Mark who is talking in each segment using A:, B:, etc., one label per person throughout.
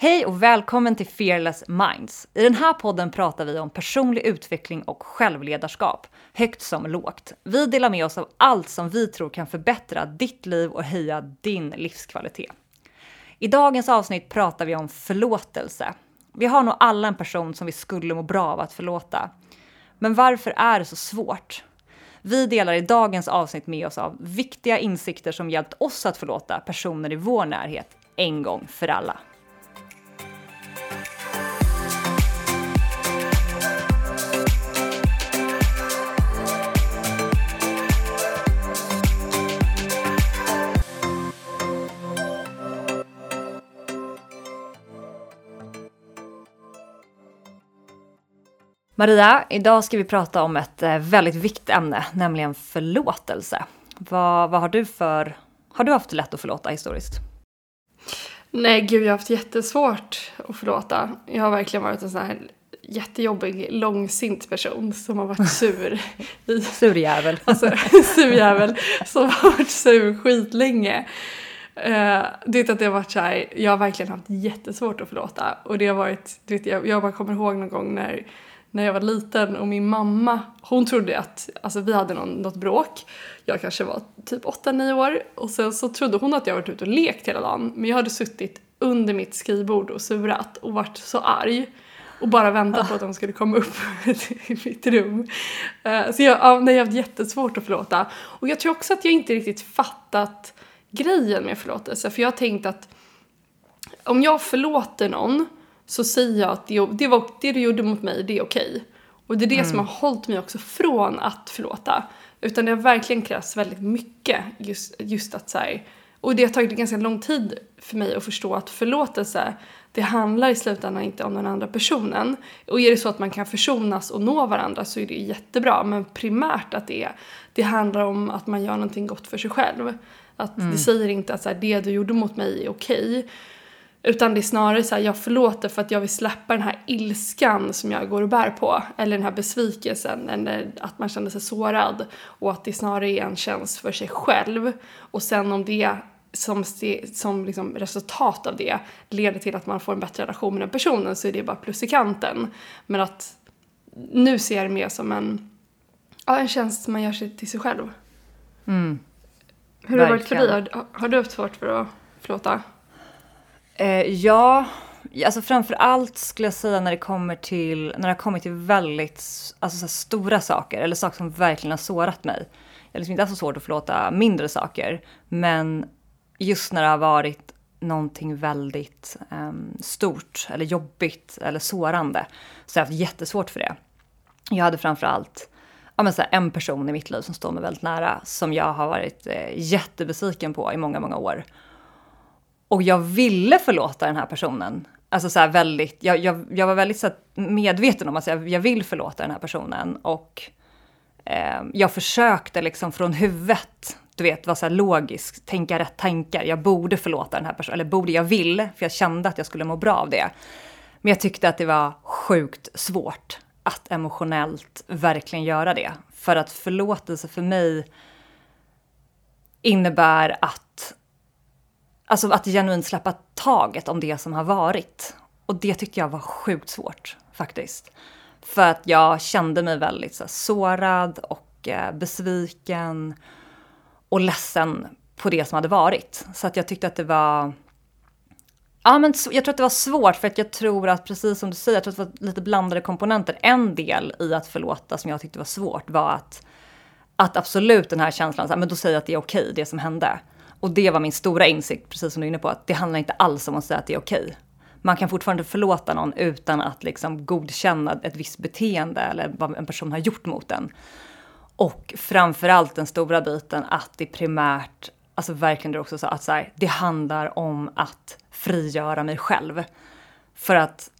A: Hej och välkommen till Fearless Minds. I den här podden pratar vi om personlig utveckling och självledarskap, högt som lågt. Vi delar med oss av allt som vi tror kan förbättra ditt liv och höja din livskvalitet. I dagens avsnitt pratar vi om förlåtelse. Vi har nog alla en person som vi skulle må bra av att förlåta. Men varför är det så svårt? Vi delar i dagens avsnitt med oss av viktiga insikter som hjälpt oss att förlåta personer i vår närhet en gång för alla. Maria, idag ska vi prata om ett eh, väldigt viktigt ämne, nämligen förlåtelse. Vad, vad har du för... Har du haft lätt att förlåta historiskt?
B: Nej, gud, jag har haft jättesvårt att förlåta. Jag har verkligen varit en sån här jättejobbig, långsint person som har varit sur.
A: I, surjävel.
B: Alltså, surjävel som har varit sur skitlänge. Uh, det är att det har varit så här, jag har verkligen haft jättesvårt att förlåta. Och det har varit, du vet, jag, jag bara kommer ihåg någon gång när när jag var liten och min mamma, hon trodde att, alltså vi hade någon, något bråk. Jag kanske var typ 8-9 år och sen så trodde hon att jag varit ute och lekt hela dagen. Men jag hade suttit under mitt skrivbord och surat och varit så arg. Och bara väntat på att de skulle komma upp i mitt rum. Eh, så jag, ja, nej, jag har haft jättesvårt att förlåta. Och jag tror också att jag inte riktigt fattat grejen med förlåtelse. För jag har tänkt att om jag förlåter någon så säger jag att det, det, var, det du gjorde mot mig, det är okej. Och det är det mm. som har hållit mig också från att förlåta. Utan det har verkligen krävts väldigt mycket just, just att så och det har tagit ganska lång tid för mig att förstå att förlåtelse, det handlar i slutändan inte om den andra personen. Och är det så att man kan försonas och nå varandra så är det jättebra. Men primärt att det, det handlar om att man gör någonting gott för sig själv. Att mm. det säger inte att så här, det du gjorde mot mig är okej. Utan det är snarare så här, jag förlåter för att jag vill släppa den här ilskan som jag går och bär på. Eller den här besvikelsen, eller att man känner sig sårad. Och att det snarare är en tjänst för sig själv. Och sen om det som, som liksom resultat av det leder till att man får en bättre relation med den personen så är det bara plus i kanten. Men att nu ser jag det mer som en, ja, en tjänst man gör sig till sig själv.
A: Mm.
B: Hur har det varit för dig? Har, har du haft svårt för att förlåta?
A: Eh, ja, alltså framför allt skulle jag säga när det kommer till, när det har kommit till väldigt alltså så stora saker, eller saker som verkligen har sårat mig. Jag har liksom inte haft så svårt att förlåta mindre saker, men just när det har varit någonting väldigt um, stort eller jobbigt eller sårande så har jag haft jättesvårt för det. Jag hade framför allt ja, men så här, en person i mitt liv som står mig väldigt nära som jag har varit eh, jättebesviken på i många, många år. Och jag ville förlåta den här personen. Alltså så väldigt, jag, jag, jag, var väldigt så medveten om att jag, jag vill förlåta den här personen. Och eh, jag försökte liksom från huvudet, du vet, vara så här logisk, tänka rätt tankar. Jag borde förlåta den här personen, eller borde, jag vill, för jag kände att jag skulle må bra av det. Men jag tyckte att det var sjukt svårt att emotionellt verkligen göra det. För att förlåtelse för mig innebär att Alltså att genuint släppa taget om det som har varit. Och det tyckte jag var sjukt svårt faktiskt. För att jag kände mig väldigt så, sårad och eh, besviken och ledsen på det som hade varit. Så att jag tyckte att det var... Ja, men jag tror att det var svårt för att jag tror att, precis som du säger, jag tror att det var lite blandade komponenter. En del i att förlåta som jag tyckte var svårt var att, att absolut den här känslan, så här, men då säger jag att det är okej, det som hände. Och det var min stora insikt, precis som du är inne på, att det handlar inte alls om att säga att det är okej. Man kan fortfarande förlåta någon utan att liksom godkänna ett visst beteende eller vad en person har gjort mot en. Och framförallt den stora biten att det primärt, alltså verkligen det också så att så här, det handlar om att frigöra mig själv. För att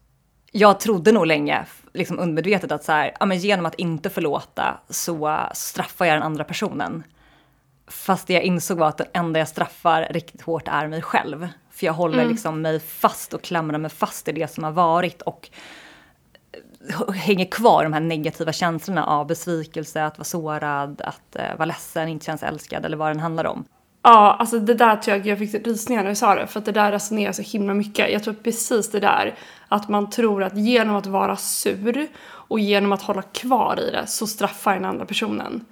A: jag trodde nog länge, liksom undermedvetet, att så här, ja, men genom att inte förlåta så straffar jag den andra personen. Fast det jag insåg var att det enda jag straffar riktigt hårt är mig själv. För jag håller mm. liksom mig fast och klamrar mig fast i det som har varit och hänger kvar de här negativa känslorna av besvikelse, att vara sårad, att uh, vara ledsen, inte känns älskad eller vad den handlar om.
B: Ja, alltså det där tror jag, jag fick rysningar när jag sa det, för att det där resonerar så himla mycket. Jag tror precis det där, att man tror att genom att vara sur och genom att hålla kvar i det så straffar den andra personen.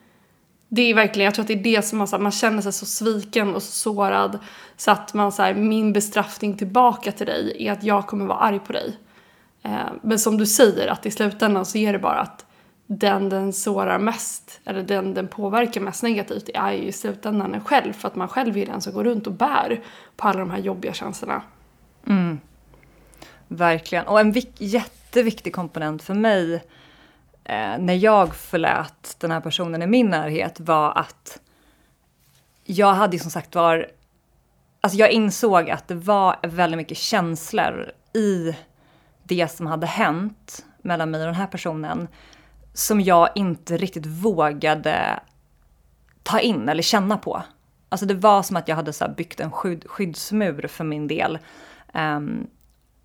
B: Det är verkligen, jag tror att det är det som man, man känner sig så sviken och så sårad så att man så min bestraffning tillbaka till dig är att jag kommer vara arg på dig. Eh, men som du säger, att i slutändan så är det bara att den den sårar mest, eller den den påverkar mest negativt, är ju i slutändan en själv. För att man själv är den som går runt och bär på alla de här jobbiga känslorna.
A: Mm. Verkligen. Och en jätteviktig komponent för mig eh, när jag förlät den här personen i min närhet var att jag hade ju som sagt var... Alltså jag insåg att det var väldigt mycket känslor i det som hade hänt mellan mig och den här personen som jag inte riktigt vågade ta in eller känna på. Alltså det var som att jag hade så byggt en skydd, skyddsmur för min del. Um,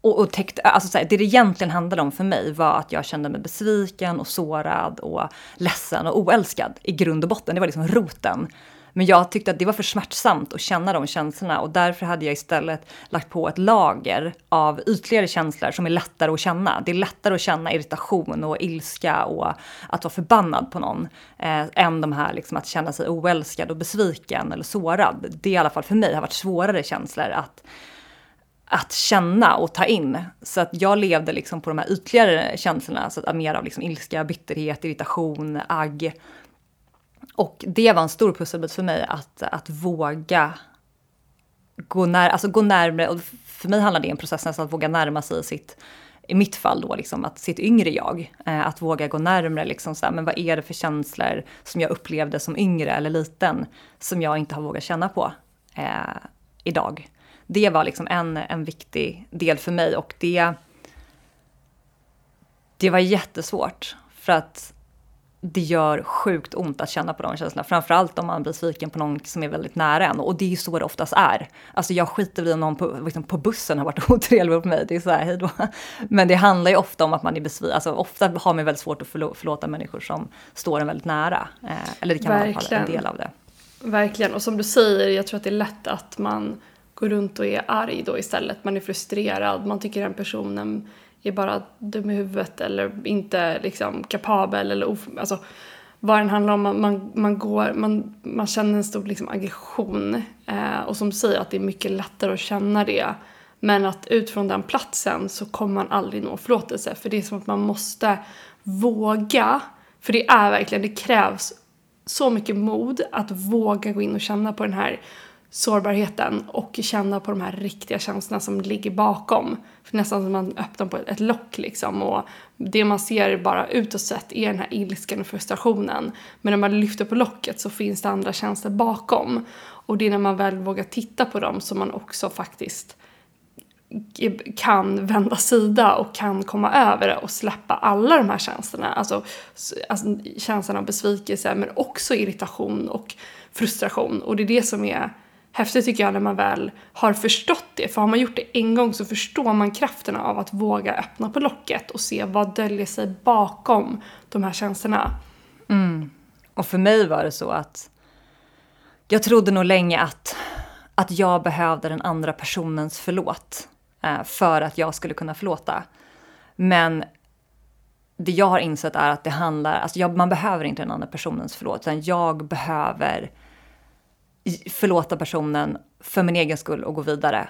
A: och, och täckte, alltså så här, det det egentligen handlade om för mig var att jag kände mig besviken och sårad och ledsen och oälskad i grund och botten. Det var liksom roten. Men jag tyckte att det var för smärtsamt att känna de känslorna och därför hade jag istället lagt på ett lager av ytligare känslor som är lättare att känna. Det är lättare att känna irritation och ilska och att vara förbannad på någon eh, än de här liksom att känna sig oälskad och besviken eller sårad. Det i alla fall för mig har varit svårare känslor att att känna och ta in. Så att jag levde liksom på de här ytligare känslorna, så att mer av liksom ilska, bitterhet, irritation, agg. Och det var en stor pusselbit för mig att, att våga gå, när, alltså gå närmare. Och för mig handlar det om en process nästan alltså att våga närma sig sitt, i mitt fall då, liksom, att sitt yngre jag. Eh, att våga gå närmare, liksom, så här, men vad är det för känslor som jag upplevde som yngre eller liten som jag inte har vågat känna på eh, idag. Det var liksom en, en viktig del för mig och det, det var jättesvårt. För att det gör sjukt ont att känna på de känslorna. Framförallt om man blir sviken på någon som är väldigt nära en. Och det är ju så det oftast är. Alltså jag skiter i om någon på, liksom på bussen har varit otrevlig mot mig. Det är så här, hejdå. Men det handlar ju ofta om att man är besviken. Alltså ofta har man väldigt svårt att förlå förlåta människor som står en väldigt nära. Eh, eller det kan vara en del av det.
B: Verkligen. Och som du säger, jag tror att det är lätt att man går runt och är arg då istället. Man är frustrerad. Man tycker den personen är bara dum i huvudet eller inte liksom kapabel eller of, alltså, vad den handlar om. Man, man, man, går, man, man känner en stor liksom, aggression eh, och som du säger att det är mycket lättare att känna det. Men att utifrån den platsen så kommer man aldrig nå förlåtelse för det är som att man måste våga. För det är verkligen, det krävs så mycket mod att våga gå in och känna på den här sårbarheten och känna på de här riktiga känslorna som ligger bakom. För nästan som man öppnar på ett lock liksom och det man ser bara utåt sett är den här ilskan och frustrationen. Men när man lyfter på locket så finns det andra känslor bakom. Och det är när man väl vågar titta på dem som man också faktiskt kan vända sida och kan komma över det och släppa alla de här känslorna. Alltså, alltså känslan av besvikelse men också irritation och frustration. Och det är det som är häftigt tycker jag när man väl har förstått det. För har man gjort det en gång så förstår man kraften av att våga öppna på locket och se vad döljer sig bakom de här känslorna.
A: Mm. Och för mig var det så att jag trodde nog länge att, att jag behövde den andra personens förlåt eh, för att jag skulle kunna förlåta. Men det jag har insett är att det handlar, alltså jag, man behöver inte den andra personens förlåt, utan jag behöver förlåta personen för min egen skull och gå vidare.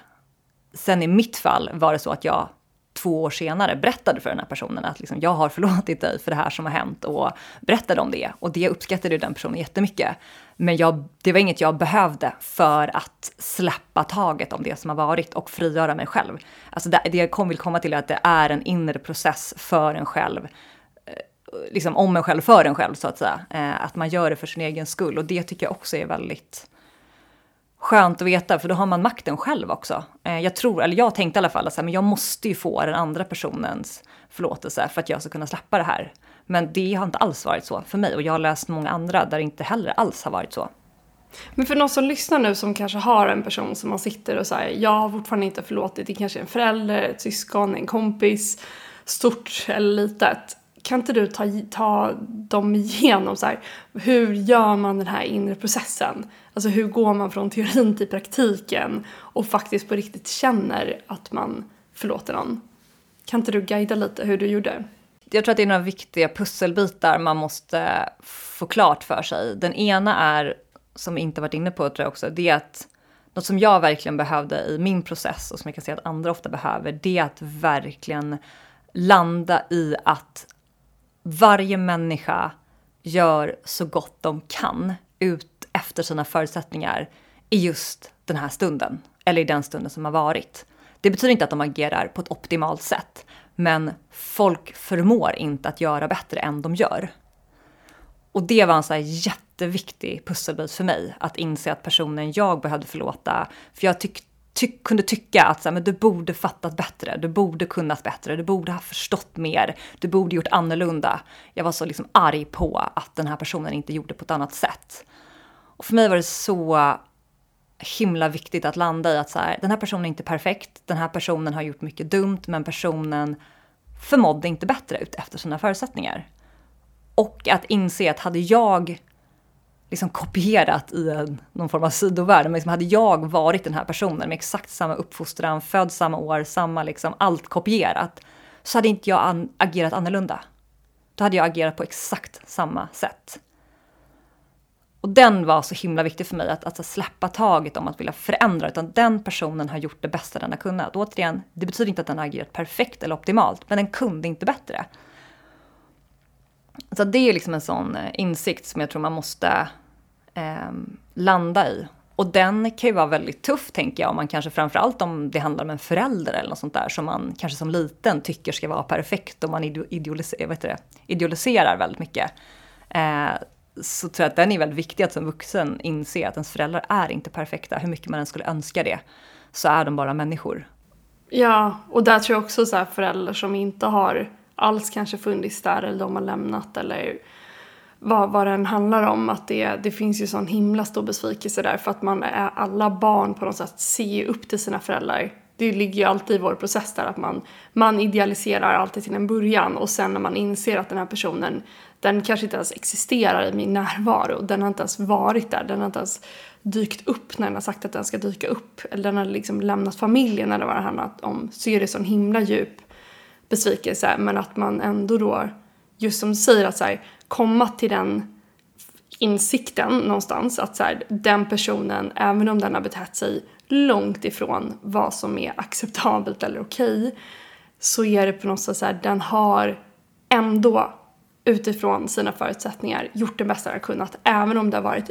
A: Sen i mitt fall var det så att jag två år senare berättade för den här personen att liksom, jag har förlåtit dig för det här som har hänt och berättade om det. Och det uppskattade den personen jättemycket. Men jag, det var inget jag behövde för att släppa taget om det som har varit och frigöra mig själv. Alltså det, det jag kom, vill komma till är att det är en inre process för en själv eh, liksom om en själv för en själv så att säga. Eh, att man gör det för sin egen skull och det tycker jag också är väldigt skönt att veta, för då har man makten själv också. Eh, jag tror, eller jag tänkte i alla fall att jag måste ju få den andra personens förlåtelse för att jag ska kunna släppa det här. Men det har inte alls varit så för mig och jag har läst många andra där det inte heller alls har varit så.
B: Men för någon som lyssnar nu som kanske har en person som man sitter och säger jag har fortfarande inte förlåtit, det kanske är en förälder, ett syskon, en kompis, stort eller litet kan inte du ta, ta dem igenom så här, hur gör man den här inre processen? Alltså hur går man från teorin till praktiken och faktiskt på riktigt känner att man förlåter någon? Kan inte du guida lite hur du gjorde?
A: Jag tror att det är några viktiga pusselbitar man måste få klart för sig. Den ena är, som vi inte varit inne på tror jag också, det är att något som jag verkligen behövde i min process och som jag kan se att andra ofta behöver, det är att verkligen landa i att varje människa gör så gott de kan ut efter sina förutsättningar i just den här stunden, eller i den stunden som har varit. Det betyder inte att de agerar på ett optimalt sätt, men folk förmår inte att göra bättre än de gör. Och det var en så här jätteviktig pusselbit för mig, att inse att personen jag behövde förlåta, för jag tyckte ty kunde tycka att så här, men du borde fattat bättre, du borde kunnat bättre, du borde ha förstått mer, du borde gjort annorlunda. Jag var så liksom arg på att den här personen inte gjorde på ett annat sätt. Och för mig var det så himla viktigt att landa i att så här, den här personen är inte perfekt, den här personen har gjort mycket dumt, men personen förmådde inte bättre ut efter sina förutsättningar. Och att inse att hade jag liksom kopierat i en, någon form av sidovärld. Men liksom hade jag varit den här personen med exakt samma uppfostran, född samma år, samma liksom allt kopierat, så hade inte jag an agerat annorlunda. Då hade jag agerat på exakt samma sätt. Och den var så himla viktig för mig, att, att släppa taget om att vilja förändra, utan den personen har gjort det bästa den har kunnat. Och återigen, det betyder inte att den har agerat perfekt eller optimalt, men den kunde inte bättre. Så det är liksom en sån eh, insikt som jag tror man måste eh, landa i. Och den kan ju vara väldigt tuff, tänker jag, om man kanske framförallt om det handlar om en förälder eller något sånt där som man kanske som liten tycker ska vara perfekt och man idealiserar, eh, vet det, idealiserar väldigt mycket. Eh, så tror jag att den är väldigt viktig att som vuxen inse att ens föräldrar är inte perfekta, hur mycket man än skulle önska det, så är de bara människor.
B: Ja, och där tror jag också så här föräldrar som inte har alls kanske funnits där eller de har lämnat eller vad, vad den handlar om. Att det, det finns ju sån himla stor besvikelse där för att man är alla barn på något sätt ser upp till sina föräldrar. Det ligger ju alltid i vår process där att man, man idealiserar alltid till en början och sen när man inser att den här personen den kanske inte ens existerar i min närvaro. Den har inte ens varit där. Den har inte ens dykt upp när den har sagt att den ska dyka upp. Eller den har liksom lämnat familjen eller vad det handlat om. Så är det sån himla djup besvikelse. Men att man ändå då, just som du säger, att så här, komma till den insikten någonstans att så här, den personen, även om den har betett sig långt ifrån vad som är acceptabelt eller okej, så är det på något sätt så här, den har ändå utifrån sina förutsättningar gjort det bästa den har kunnat, även om det har varit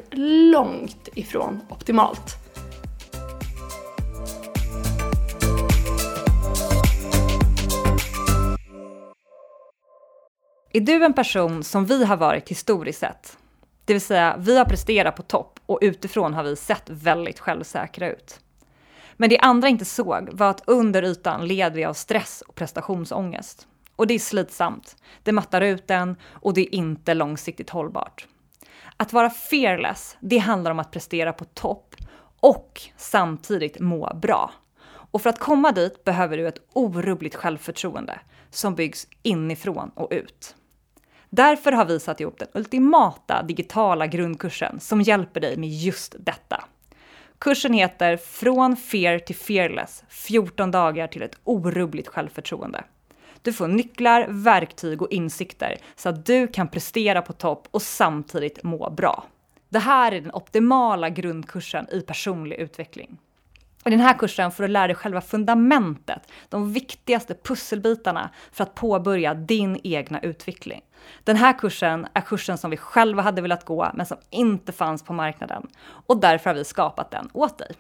B: långt ifrån optimalt.
A: Är du en person som vi har varit historiskt sett? Det vill säga, vi har presterat på topp och utifrån har vi sett väldigt självsäkra ut. Men det andra inte såg var att under ytan led vi av stress och prestationsångest. Och det är slitsamt, det mattar ut en och det är inte långsiktigt hållbart. Att vara fearless, det handlar om att prestera på topp och samtidigt må bra. Och för att komma dit behöver du ett orubbligt självförtroende som byggs inifrån och ut. Därför har vi satt ihop den ultimata digitala grundkursen som hjälper dig med just detta. Kursen heter Från Fear till Fearless, 14 dagar till ett orubbligt självförtroende. Du får nycklar, verktyg och insikter så att du kan prestera på topp och samtidigt må bra. Det här är den optimala grundkursen i personlig utveckling. I den här kursen får du lära dig själva fundamentet, de viktigaste pusselbitarna för att påbörja din egna utveckling. Den här kursen är kursen som vi själva hade velat gå, men som inte fanns på marknaden. Och därför har vi skapat den åt dig.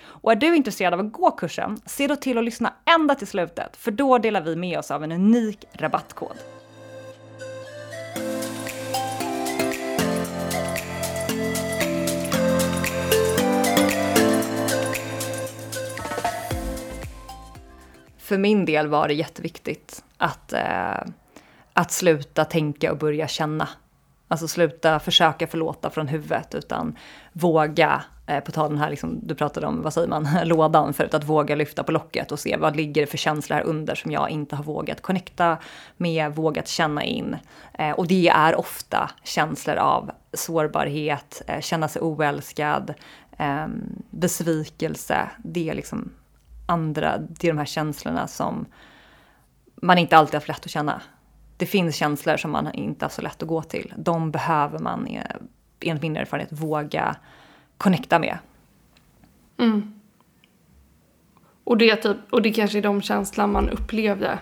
A: Och är du intresserad av att gå kursen, se då till att lyssna ända till slutet, för då delar vi med oss av en unik rabattkod. För min del var det jätteviktigt att, eh, att sluta tänka och börja känna. Alltså sluta försöka förlåta från huvudet utan våga, eh, på tal den här, liksom, du pratade om, vad säger man, lådan förut, att våga lyfta på locket och se vad ligger det för känslor här under som jag inte har vågat connecta med, vågat känna in. Eh, och det är ofta känslor av sårbarhet, eh, känna sig oälskad, eh, besvikelse. Det är liksom andra, det är de här känslorna som man inte alltid har haft lätt att känna det finns känslor som man inte har så lätt att gå till. De behöver man, eh, enligt min erfarenhet, våga connecta med.
B: Mm. Och, det typ, och det kanske är de känslor man upplevde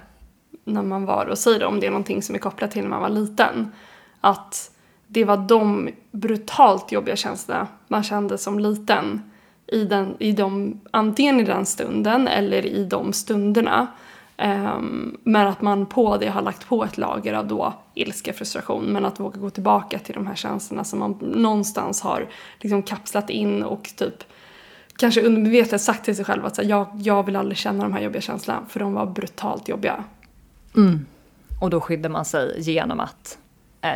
B: när man var, och säger det om det är någonting som är kopplat till när man var liten. Att det var de brutalt jobbiga känslorna man kände som liten. I, den, i de, antingen i den stunden eller i de stunderna Um, men att man på det har lagt på ett lager av då ilska, frustration. Men att våga gå tillbaka till de här känslorna som man någonstans har liksom kapslat in och typ kanske undermedvetet sagt till sig själv att så här, jag, jag vill aldrig känna de här jobbiga känslorna för de var brutalt jobbiga.
A: Mm. Och då skyddar man sig genom att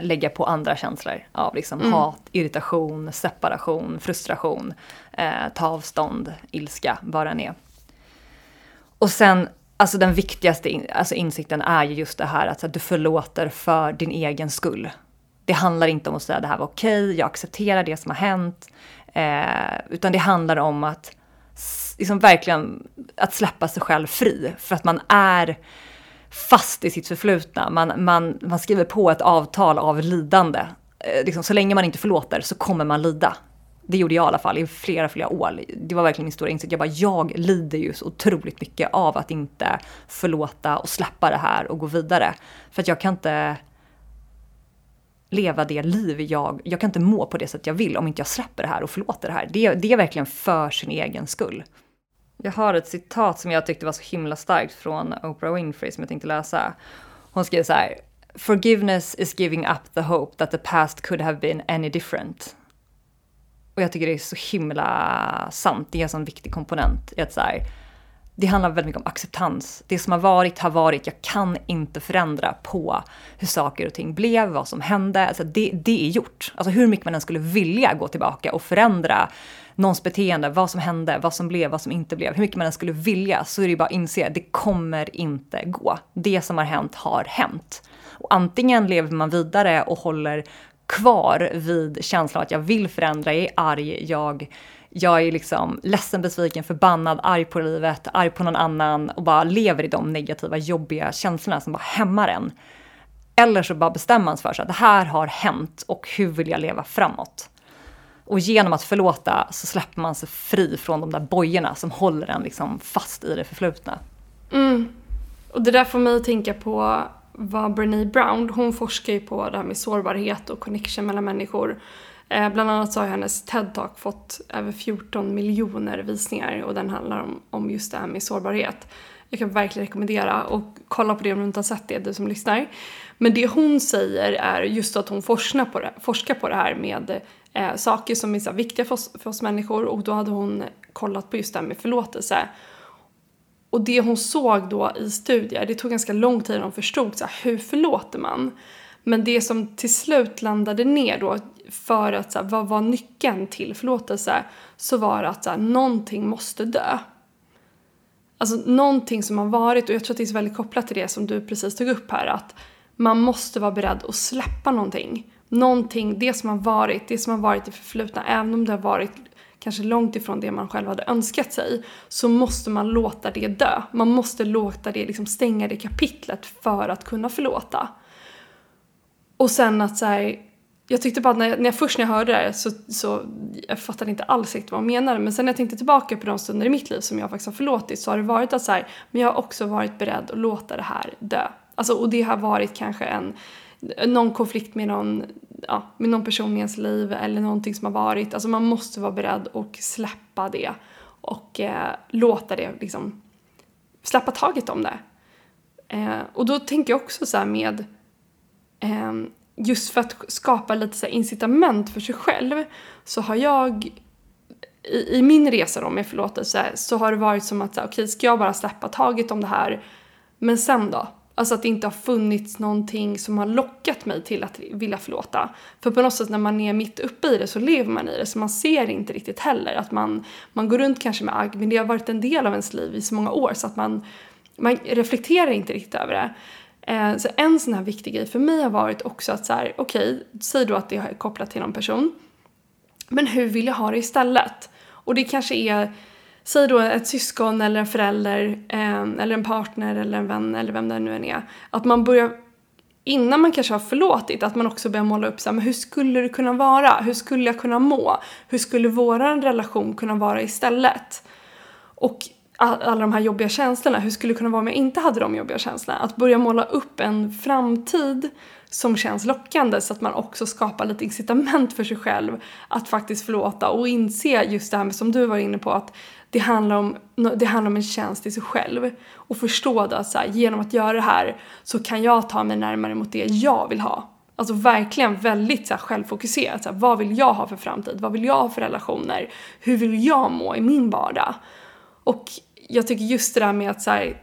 A: lägga på andra känslor av liksom mm. hat, irritation, separation, frustration, eh, ta avstånd, ilska, vad det än är. Och sen Alltså den viktigaste in, alltså insikten är ju just det här att, att du förlåter för din egen skull. Det handlar inte om att säga att det här var okej, okay, jag accepterar det som har hänt. Eh, utan det handlar om att liksom verkligen att släppa sig själv fri. För att man är fast i sitt förflutna. Man, man, man skriver på ett avtal av lidande. Eh, liksom, så länge man inte förlåter så kommer man lida. Det gjorde jag i alla fall i flera, flera år. Det var verkligen min stora insikt. Jag bara, jag lider ju så otroligt mycket av att inte förlåta och släppa det här och gå vidare. För att jag kan inte leva det liv jag, jag kan inte må på det sätt jag vill om inte jag släpper det här och förlåter det här. Det, det är verkligen för sin egen skull. Jag har ett citat som jag tyckte var så himla starkt från Oprah Winfrey som jag tänkte läsa. Hon skriver så här. Forgiveness is giving up the hope that the past could have been any different. Och jag tycker det är så himla sant. Det är en sån viktig komponent i att så här, det handlar väldigt mycket om acceptans. Det som har varit har varit. Jag kan inte förändra på hur saker och ting blev, vad som hände. Alltså det, det är gjort. Alltså hur mycket man än skulle vilja gå tillbaka och förändra någons beteende, vad som hände, vad som blev, vad som inte blev. Hur mycket man än skulle vilja så är det ju bara att inse att det kommer inte gå. Det som har hänt har hänt. Och antingen lever man vidare och håller kvar vid känslan att jag vill förändra, jag är arg, jag, jag är liksom ledsen, besviken, förbannad, arg på livet, arg på någon annan och bara lever i de negativa, jobbiga känslorna som bara hämmar en. Eller så bara bestämmer man sig för att det här har hänt och hur vill jag leva framåt? Och genom att förlåta så släpper man sig fri från de där bojorna som håller en liksom fast i det förflutna.
B: Mm. Och det där får mig att tänka på vad Brené Brown, hon forskar ju på det här med sårbarhet och connection mellan människor. Eh, bland annat så har hennes TED-talk fått över 14 miljoner visningar och den handlar om, om just det här med sårbarhet. Jag kan verkligen rekommendera och kolla på det om du inte har sett det, du som lyssnar. Men det hon säger är just att hon forskar på det, forskar på det här med eh, saker som är så viktiga för oss, för oss människor och då hade hon kollat på just det här med förlåtelse. Och det hon såg då i studier, det tog ganska lång tid innan hon förstod så här, hur förlåter man? Men det som till slut landade ner då för att så här, vad var nyckeln till förlåtelse så var det att så här, någonting måste dö. Alltså någonting som har varit, och jag tror att det är så väldigt kopplat till det som du precis tog upp här, att man måste vara beredd att släppa någonting. Någonting, det som har varit, det som har varit i förflutna, även om det har varit kanske långt ifrån det man själv hade önskat sig, så måste man låta det dö. Man måste låta det liksom stänga det kapitlet för att kunna förlåta. Och sen att så här, jag tyckte bara att när jag, när jag, först när jag hörde det så, så jag fattade inte alls riktigt vad hon menade. Men sen när jag tänkte tillbaka på de stunder i mitt liv som jag faktiskt har förlåtit så har det varit att så här, men jag har också varit beredd att låta det här dö. Alltså, och det har varit kanske en, någon konflikt med någon ja, med någon person i ens liv eller någonting som har varit. Alltså man måste vara beredd och släppa det och eh, låta det liksom släppa taget om det. Eh, och då tänker jag också så med eh, just för att skapa lite så incitament för sig själv så har jag i, i min resa då med förlåtelse så har det varit som att okej okay, ska jag bara släppa taget om det här men sen då? Alltså att det inte har funnits någonting som har lockat mig till att vilja förlåta. För på något sätt när man är mitt uppe i det så lever man i det så man ser inte riktigt heller att man, man går runt kanske med agg men det har varit en del av ens liv i så många år så att man, man reflekterar inte riktigt över det. Eh, så en sån här viktig grej för mig har varit också att så här, okej, okay, säg då att det är kopplat till någon person. Men hur vill jag ha det istället? Och det kanske är säg då ett syskon eller en förälder eh, eller en partner eller en vän eller vem det nu än är. Att man börjar, innan man kanske har förlåtit, att man också börjar måla upp så här, men hur skulle det kunna vara? Hur skulle jag kunna må? Hur skulle våran relation kunna vara istället? Och alla de här jobbiga känslorna, hur skulle det kunna vara om jag inte hade de jobbiga känslorna? Att börja måla upp en framtid som känns lockande så att man också skapar lite incitament för sig själv att faktiskt förlåta och inse just det här med som du var inne på att det handlar om, det handlar om en tjänst i sig själv. Och förstå då att så här, genom att göra det här så kan jag ta mig närmare mot det jag vill ha. Alltså verkligen väldigt så här, självfokuserat. Så här, vad vill jag ha för framtid? Vad vill jag ha för relationer? Hur vill jag må i min vardag? Och jag tycker just det där med att så här,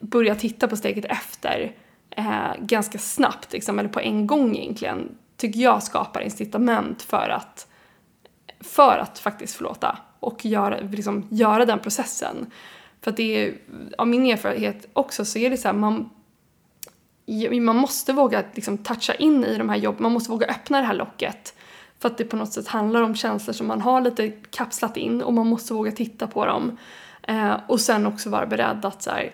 B: börja titta på steget efter eh, ganska snabbt, liksom, eller på en gång egentligen, tycker jag skapar incitament för att, för att faktiskt förlåta och göra, liksom, göra den processen. För att det är, av min erfarenhet också så är det så här, man, man måste våga liksom toucha in i de här jobben, man måste våga öppna det här locket. För att det på något sätt handlar om känslor som man har lite kapslat in och man måste våga titta på dem. Eh, och sen också vara beredd att så här,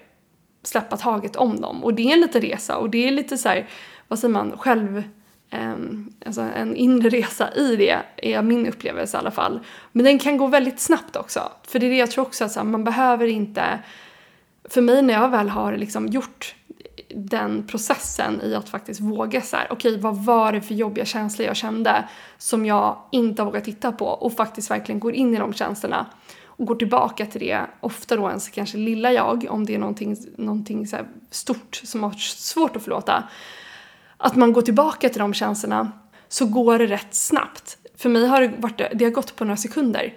B: släppa taget om dem. Och det är en liten resa och det är lite så här, vad säger man, själv Um, alltså en inre resa i det är min upplevelse i alla fall. Men den kan gå väldigt snabbt också. För det är det jag tror också att man behöver inte... För mig när jag väl har liksom gjort den processen i att faktiskt våga så här, okej okay, vad var det för jobbiga känslor jag kände som jag inte har vågat titta på och faktiskt verkligen går in i de känslorna och går tillbaka till det, ofta då ens kanske lilla jag, om det är någonting, någonting så stort som har svårt att förlåta att man går tillbaka till de känslorna så går det rätt snabbt. För mig har det, varit, det har gått på några sekunder.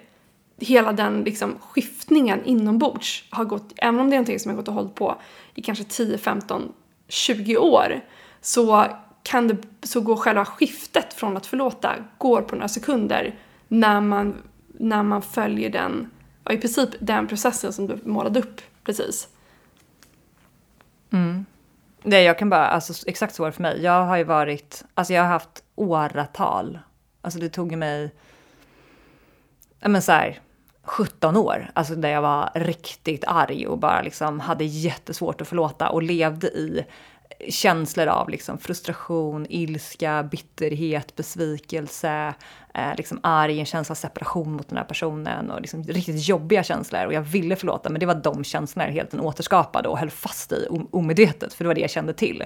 B: Hela den liksom skiftningen inombords har gått, även om det är någonting som har gått och hållit på i kanske 10, 15, 20 år så kan det, så går själva skiftet från att förlåta går på några sekunder när man, när man följer den, i princip den processen som du målade upp precis.
A: Mm. Nej, jag kan bara, alltså exakt så var det för mig. Jag har ju varit, alltså jag har haft åratal. Alltså det tog mig, ja men så här, 17 år, alltså där jag var riktigt arg och bara liksom hade jättesvårt att förlåta och levde i känslor av liksom frustration, ilska, bitterhet, besvikelse, eh, liksom arg, en känsla av separation mot den här personen och liksom riktigt jobbiga känslor. Och jag ville förlåta, men det var de känslorna jag helt återskapade och höll fast i omedvetet, för det var det jag kände till.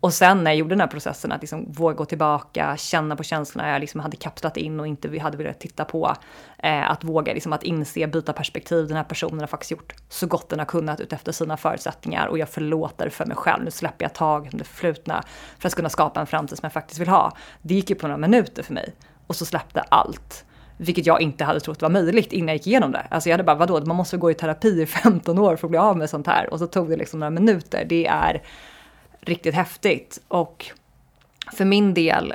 A: Och sen när jag gjorde den här processen, att liksom våga gå tillbaka, känna på känslorna jag liksom hade kapslat in och inte hade velat titta på. Eh, att våga liksom att inse, byta perspektiv. Den här personen har faktiskt gjort så gott den har kunnat utefter sina förutsättningar och jag förlåter för mig själv. Nu släpper jag taget om det förflutna för att kunna skapa en framtid som jag faktiskt vill ha. Det gick ju på några minuter för mig och så släppte allt. Vilket jag inte hade trott var möjligt innan jag gick igenom det. Alltså jag hade bara, vadå, man måste gå i terapi i 15 år för att bli av med sånt här. Och så tog det liksom några minuter. Det är riktigt häftigt. Och för min del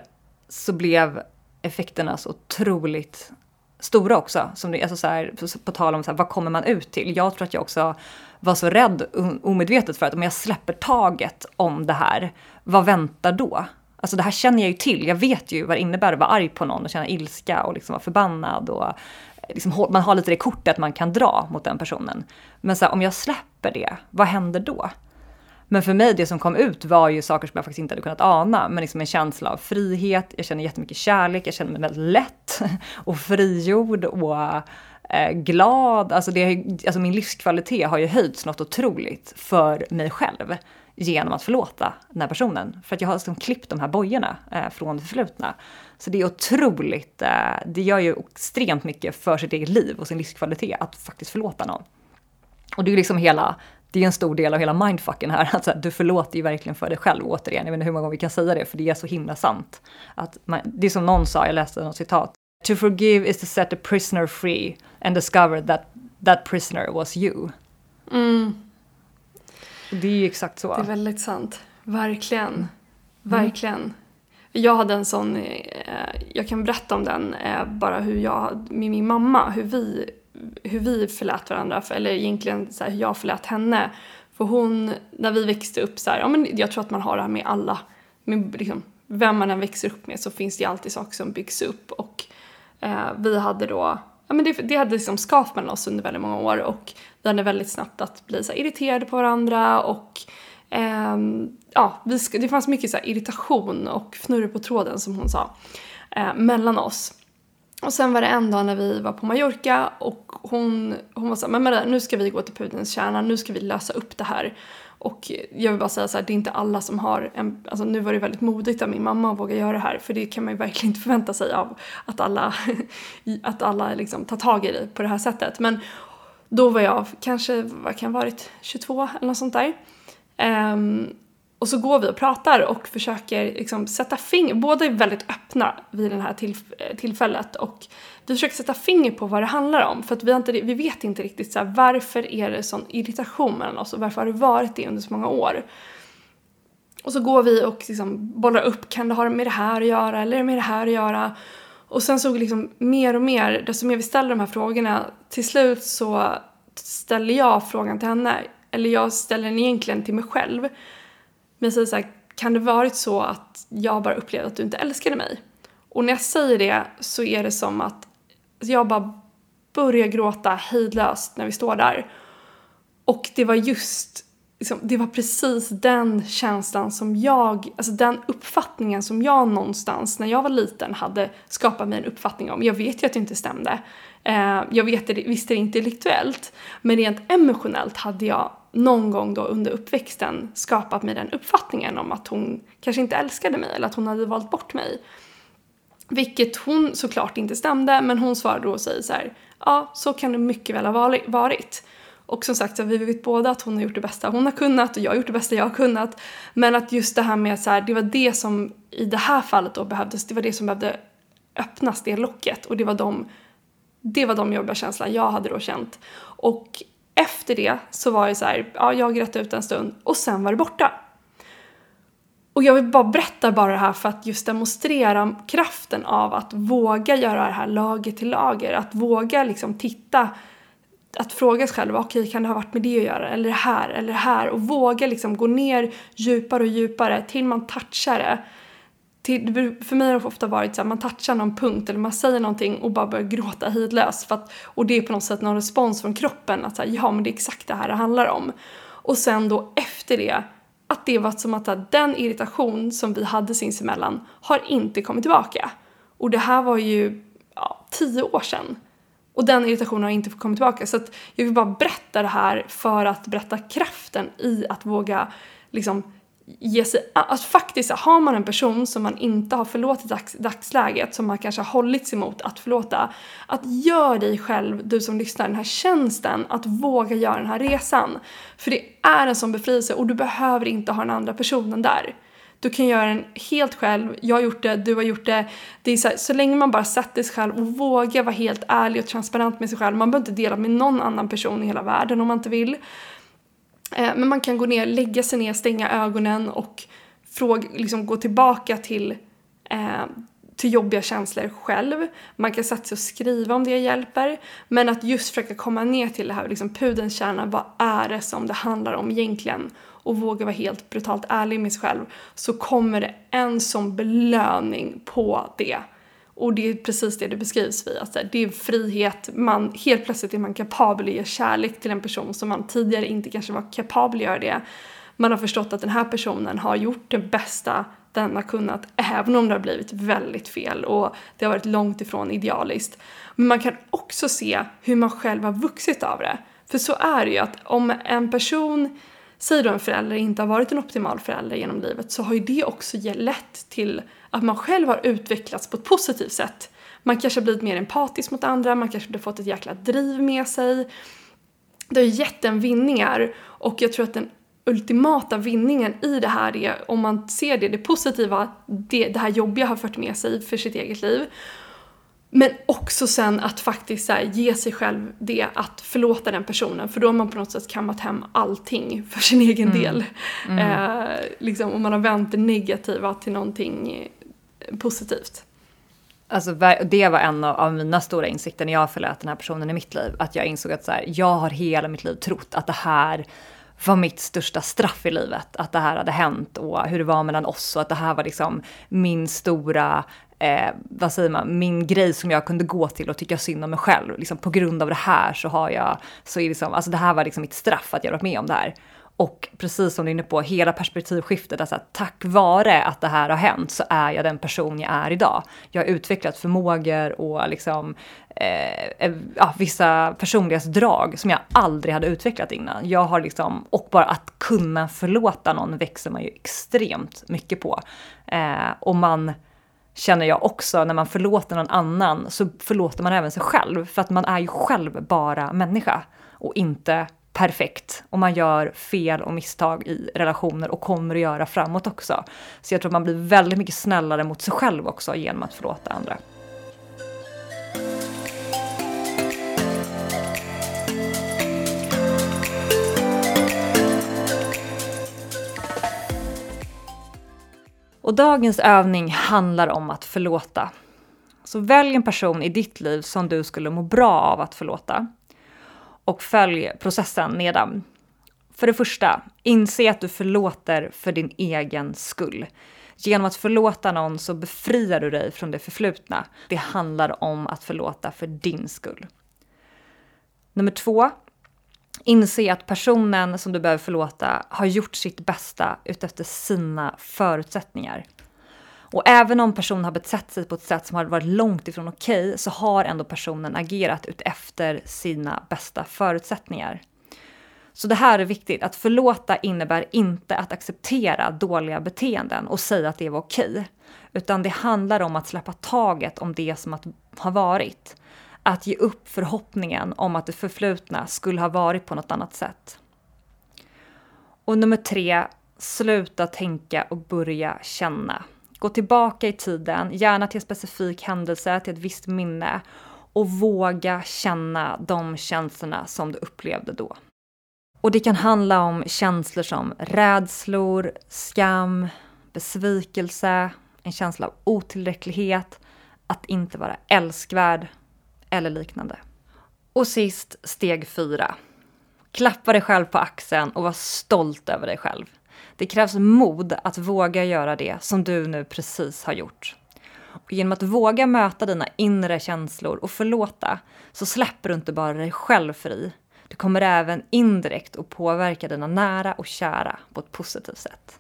A: så blev effekterna så otroligt stora också. Som det, alltså så här, på tal om så här, vad kommer man ut till? Jag tror att jag också var så rädd omedvetet för att om jag släpper taget om det här, vad väntar då? Alltså det här känner jag ju till. Jag vet ju vad det innebär att vara arg på någon och känna ilska och liksom vara förbannad. Och liksom, man har lite det kortet man kan dra mot den personen. Men så här, om jag släpper det, vad händer då? Men för mig, det som kom ut var ju saker som jag faktiskt inte hade kunnat ana. Men liksom en känsla av frihet, jag känner jättemycket kärlek, jag känner mig väldigt lätt och frigjord och eh, glad. Alltså, det, alltså min livskvalitet har ju höjts något otroligt för mig själv genom att förlåta den här personen. För att jag har liksom klippt de här bojorna eh, från det förflutna. Så det är otroligt, eh, det gör ju extremt mycket för sitt eget liv och sin livskvalitet att faktiskt förlåta någon. Och det är ju liksom hela det är en stor del av hela mindfucken här. Att alltså, du förlåter ju verkligen för dig själv återigen. Jag vet inte hur många gånger vi kan säga det, för det är så himla sant. Att man, det är som någon sa, jag läste något citat. To forgive is to set a prisoner free and discover that that prisoner was you.
B: Mm.
A: Det är ju exakt så.
B: Det är väldigt sant. Verkligen. Mm. Verkligen. Jag hade en sån, eh, jag kan berätta om den, eh, bara hur jag, med min mamma, hur vi, hur vi förlät varandra, eller egentligen så här, hur jag förlät henne. För hon, när vi växte upp så här, ja men jag tror att man har det här med alla, med liksom, vem man än växer upp med så finns det alltid saker som byggs upp och eh, vi hade då, ja men det, det hade liksom skavt mellan oss under väldigt många år och vi hade väldigt snabbt att bli så irriterade på varandra och eh, ja, vi, det fanns mycket så irritation och fnurr på tråden som hon sa eh, mellan oss. Och sen var det en dag när vi var på Mallorca och hon, hon var såhär “Men Maria, nu ska vi gå till pudelns kärna, nu ska vi lösa upp det här. Och jag vill bara säga så här, det är inte alla som har en, alltså nu var det väldigt modigt av min mamma att våga göra det här för det kan man ju verkligen inte förvänta sig av att alla, att alla liksom tar tag i det på det här sättet. Men då var jag kanske, vad kan jag varit, 22 eller något sånt där. Um, och så går vi och pratar och försöker liksom sätta finger, båda är väldigt öppna vid det här tillf- tillfället och vi försöker sätta finger på vad det handlar om för att vi, inte, vi vet inte riktigt så här, varför är det sån irritation mellan oss och varför har det varit det under så många år. Och så går vi och liksom bollar upp, kan det ha med det här att göra eller är det med det här att göra? Och sen så liksom mer och mer, desto mer vi ställer de här frågorna, till slut så ställer jag frågan till henne, eller jag ställer den egentligen till mig själv. Men jag säger så här, kan det varit så att jag bara upplevde att du inte älskade mig? Och när jag säger det så är det som att jag bara börjar gråta hejdlöst när vi står där. Och det var just, liksom, det var precis den känslan som jag, alltså den uppfattningen som jag någonstans när jag var liten hade skapat mig en uppfattning om. Jag vet ju att det inte stämde. Eh, jag vet det, visste det intellektuellt, men rent emotionellt hade jag någon gång då under uppväxten skapat mig den uppfattningen om att hon kanske inte älskade mig eller att hon hade valt bort mig. Vilket hon såklart inte stämde, men hon svarade då och säger så här, ja, så kan det mycket väl ha varit. Och som sagt, vi vet båda att hon har gjort det bästa hon har kunnat och jag har gjort det bästa jag har kunnat. Men att just det här med så här, det var det som i det här fallet då behövdes, det var det som behövde öppnas, det locket. Och det var de, det var de jobbiga känslorna jag hade då känt. Och efter det så var det så här, ja, jag grät ut en stund och sen var det borta. Och jag vill bara berätta bara det här för att just demonstrera kraften av att våga göra det här lager till lager. Att våga liksom titta, att fråga sig själv, okej okay, kan det ha varit med det att göra? Eller det här, eller det här? Och våga liksom gå ner djupare och djupare till man touchar det. Till, för mig har det ofta varit så att man touchar någon punkt eller man säger någonting och bara börjar gråta hejdlöst. För att, och det är på något sätt någon respons från kroppen att säga, ja men det är exakt det här det handlar om. Och sen då efter det att det var som att den irritation som vi hade sinsemellan har inte kommit tillbaka. Och det här var ju ja, tio år sedan. Och den irritationen har inte kommit tillbaka. Så att jag vill bara berätta det här för att berätta kraften i att våga liksom ge sig, att faktiskt har man en person som man inte har förlåtit i dags, dagsläget, som man kanske har hållit sig mot att förlåta, att gör dig själv, du som lyssnar, den här tjänsten att våga göra den här resan. För det är en sån befrielse och du behöver inte ha den andra personen där. Du kan göra den helt själv, jag har gjort det, du har gjort det. det är så, här, så länge man bara sätter sig själv och vågar vara helt ärlig och transparent med sig själv, man behöver inte dela med någon annan person i hela världen om man inte vill. Eh, men man kan gå ner, lägga sig ner, stänga ögonen och fråga, liksom gå tillbaka till, eh, till jobbiga känslor själv. Man kan sätta sig och skriva om det hjälper. Men att just försöka komma ner till det här, liksom pudens kärna, vad är det som det handlar om egentligen? Och våga vara helt brutalt ärlig med sig själv. Så kommer det en sån belöning på det. Och det är precis det det beskrivs vid, att det är frihet, man, helt plötsligt är man kapabel att ge kärlek till en person som man tidigare inte kanske var kapabel att göra det. Man har förstått att den här personen har gjort det bästa den har kunnat, även om det har blivit väldigt fel och det har varit långt ifrån idealiskt. Men man kan också se hur man själv har vuxit av det. För så är det ju att om en person, säg då en förälder, inte har varit en optimal förälder genom livet så har ju det också lett till att man själv har utvecklats på ett positivt sätt. Man kanske har blivit mer empatisk mot andra, man kanske har fått ett jäkla driv med sig. Det har gett en vinningar och jag tror att den ultimata vinningen i det här är, om man ser det, det positiva, det, det här jobbiga har fört med sig för sitt eget liv. Men också sen att faktiskt så här, ge sig själv det, att förlåta den personen. För då har man på något sätt kammat hem allting för sin egen
A: Mm.
B: del.
A: Mm.
B: Eh, liksom, och man har vänt det negativa till någonting positivt.
A: Alltså, det var en av, av mina stora insikter när jag förlät den här personen i mitt liv. Att jag insåg att så här, jag har hela mitt liv trott att det här var mitt största straff i livet. Att det här hade hänt och hur det var mellan oss och att det här var liksom min stora, eh, vad säger man, min grej som jag kunde gå till och tycka synd om mig själv. Liksom på grund av det här så har jag, så är liksom, alltså det här var liksom mitt straff att jag varit med om det här. Och precis som du är inne på, hela perspektivskiftet, alltså att tack vare att det här har hänt så är jag den person jag är idag. Jag har utvecklat förmågor och liksom, eh, eh ja, vissa personlighetsdrag som jag aldrig hade utvecklat innan. Jag har liksom, och bara att kunna förlåta någon växer man ju extremt mycket på. Eh, och man känner jag också, när man förlåter någon annan så förlåter man även sig själv. För att man är ju själv bara människa och inte perfekt. Och man gör fel och misstag i relationer och kommer att göra framåt också. Så jag tror att man blir väldigt mycket snällare mot sig själv också genom att förlåta andra. Och dagens övning handlar om att förlåta. Så välj en person i ditt liv som du skulle må bra av att förlåta. Och följ processen nedan. För det första, inse att du förlåter för din egen skull. Genom att förlåta någon så befriar du dig från det förflutna. Det handlar om att förlåta för din skull. Nummer två, inse att personen som du behöver förlåta har gjort sitt bästa utefter sina förutsättningar. Och även om personen har betett sig på ett sätt som har varit långt ifrån okej så har ändå personen agerat utefter sina bästa förutsättningar. Så det här är viktigt, att förlåta innebär inte att acceptera dåliga beteenden och säga att det var okej. Utan det handlar om att släppa taget om det som har varit. Att ge upp förhoppningen om att det förflutna skulle ha varit på något annat sätt. Och nummer tre, sluta tänka och börja känna. Gå tillbaka i tiden, gärna till en specifik händelse, till ett visst minne och våga känna de känslorna som du upplevde då. Och det kan handla om känslor som rädslor, skam, besvikelse, en känsla av otillräcklighet, att inte vara älskvärd eller liknande. Och sist, steg fyra. Klappa dig själv på axeln och var stolt över dig själv. Det krävs mod att våga göra det som du nu precis har gjort. Och genom att våga möta dina inre känslor och förlåta så släpper du inte bara dig själv fri. Du kommer även indirekt att påverka dina nära och kära på ett positivt sätt.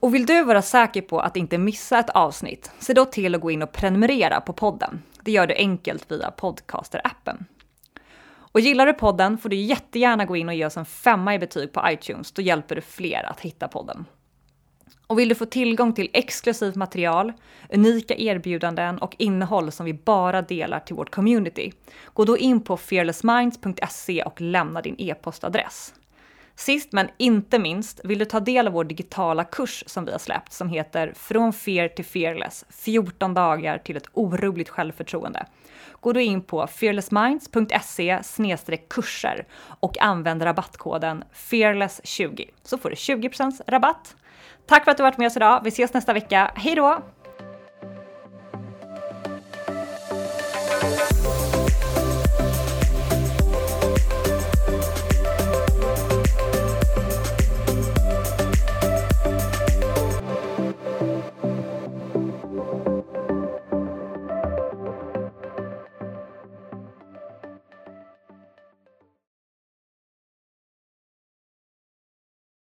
A: Och vill du vara säker på att inte missa ett avsnitt, se då till att gå in och prenumerera på podden. Det gör du enkelt via Podcaster-appen. Och gillar du podden får du jättegärna gå in och ge oss en femma i betyg på iTunes, då hjälper du fler att hitta podden. Och vill du få tillgång till exklusivt material, unika erbjudanden och innehåll som vi bara delar till vårt community, gå då in på fearlessminds.se och lämna din e-postadress. Sist men inte minst, vill du ta del av vår digitala kurs som vi har släppt som heter Från fear till fearless, 14 dagar till ett orubbligt självförtroende. Gå då in på fearlessminds.se kurser och använd rabattkoden fearless20 så får du 20% rabatt. Tack för att du varit med oss idag. Vi ses nästa vecka. Hej då!